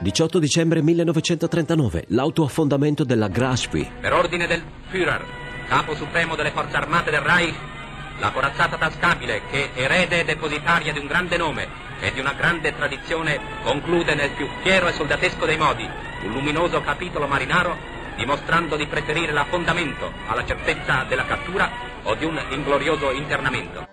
18 dicembre 1939, l'autoaffondamento della Grashby. Per ordine del Führer, capo supremo delle forze armate del Reich, la corazzata tascabile che, erede e depositaria di un grande nome e di una grande tradizione, conclude nel più fiero e soldatesco dei modi un luminoso capitolo marinaro, dimostrando di preferire l'affondamento alla certezza della cattura o di un inglorioso internamento.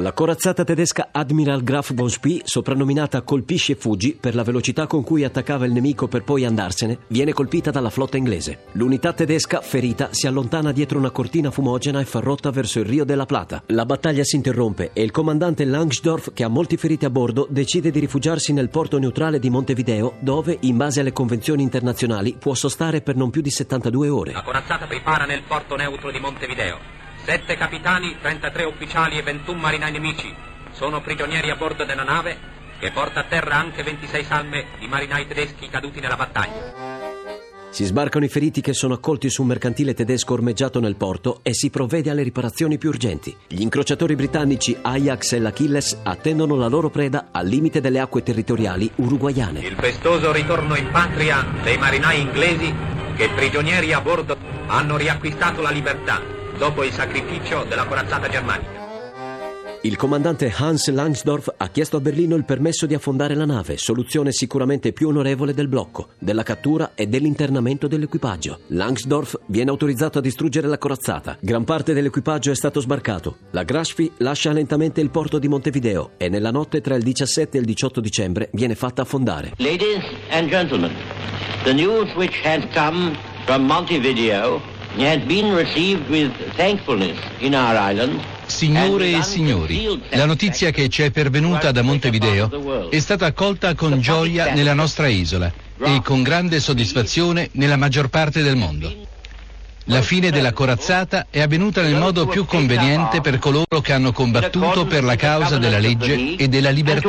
La corazzata tedesca Admiral Graf von Spee, soprannominata Colpisci e fuggi per la velocità con cui attaccava il nemico per poi andarsene, viene colpita dalla flotta inglese. L'unità tedesca, ferita, si allontana dietro una cortina fumogena e fa rotta verso il Rio della Plata. La battaglia si interrompe e il comandante Langsdorff, che ha molti feriti a bordo, decide di rifugiarsi nel porto neutrale di Montevideo, dove, in base alle convenzioni internazionali, può sostare per non più di 72 ore. La corazzata prepara nel porto neutro di Montevideo. Sette capitani, 33 ufficiali e 21 marinai nemici sono prigionieri a bordo della nave che porta a terra anche 26 salme di marinai tedeschi caduti nella battaglia. Si sbarcano i feriti che sono accolti su un mercantile tedesco ormeggiato nel porto e si provvede alle riparazioni più urgenti. Gli incrociatori britannici Ajax e l'Achilles attendono la loro preda al limite delle acque territoriali uruguaiane. Il festoso ritorno in patria dei marinai inglesi che prigionieri a bordo hanno riacquistato la libertà dopo il sacrificio della corazzata germanica. Il comandante Hans Langsdorff ha chiesto a Berlino il permesso di affondare la nave, soluzione sicuramente più onorevole del blocco, della cattura e dell'internamento dell'equipaggio. Langsdorff viene autorizzato a distruggere la corazzata. Gran parte dell'equipaggio è stato sbarcato. La Grashby lascia lentamente il porto di Montevideo e nella notte tra il 17 e il 18 dicembre viene fatta affondare. Ladies and gentlemen, the news which has come from Montevideo Signore e signori, la notizia che ci è pervenuta da Montevideo è stata accolta con gioia nella nostra isola e con grande soddisfazione nella maggior parte del mondo. La fine della corazzata è avvenuta nel modo più conveniente per coloro che hanno combattuto per la causa della legge e della libertà.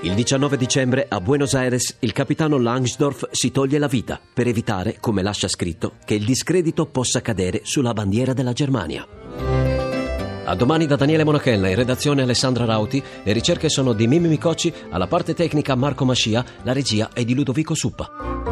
Il 19 dicembre a Buenos Aires il capitano Langsdorff si toglie la vita per evitare, come lascia scritto, che il discredito possa cadere sulla bandiera della Germania. A domani da Daniele Monachella, in redazione Alessandra Rauti, le ricerche sono di Mimmi Micocci, alla parte tecnica Marco Mascia, la regia è di Ludovico Suppa.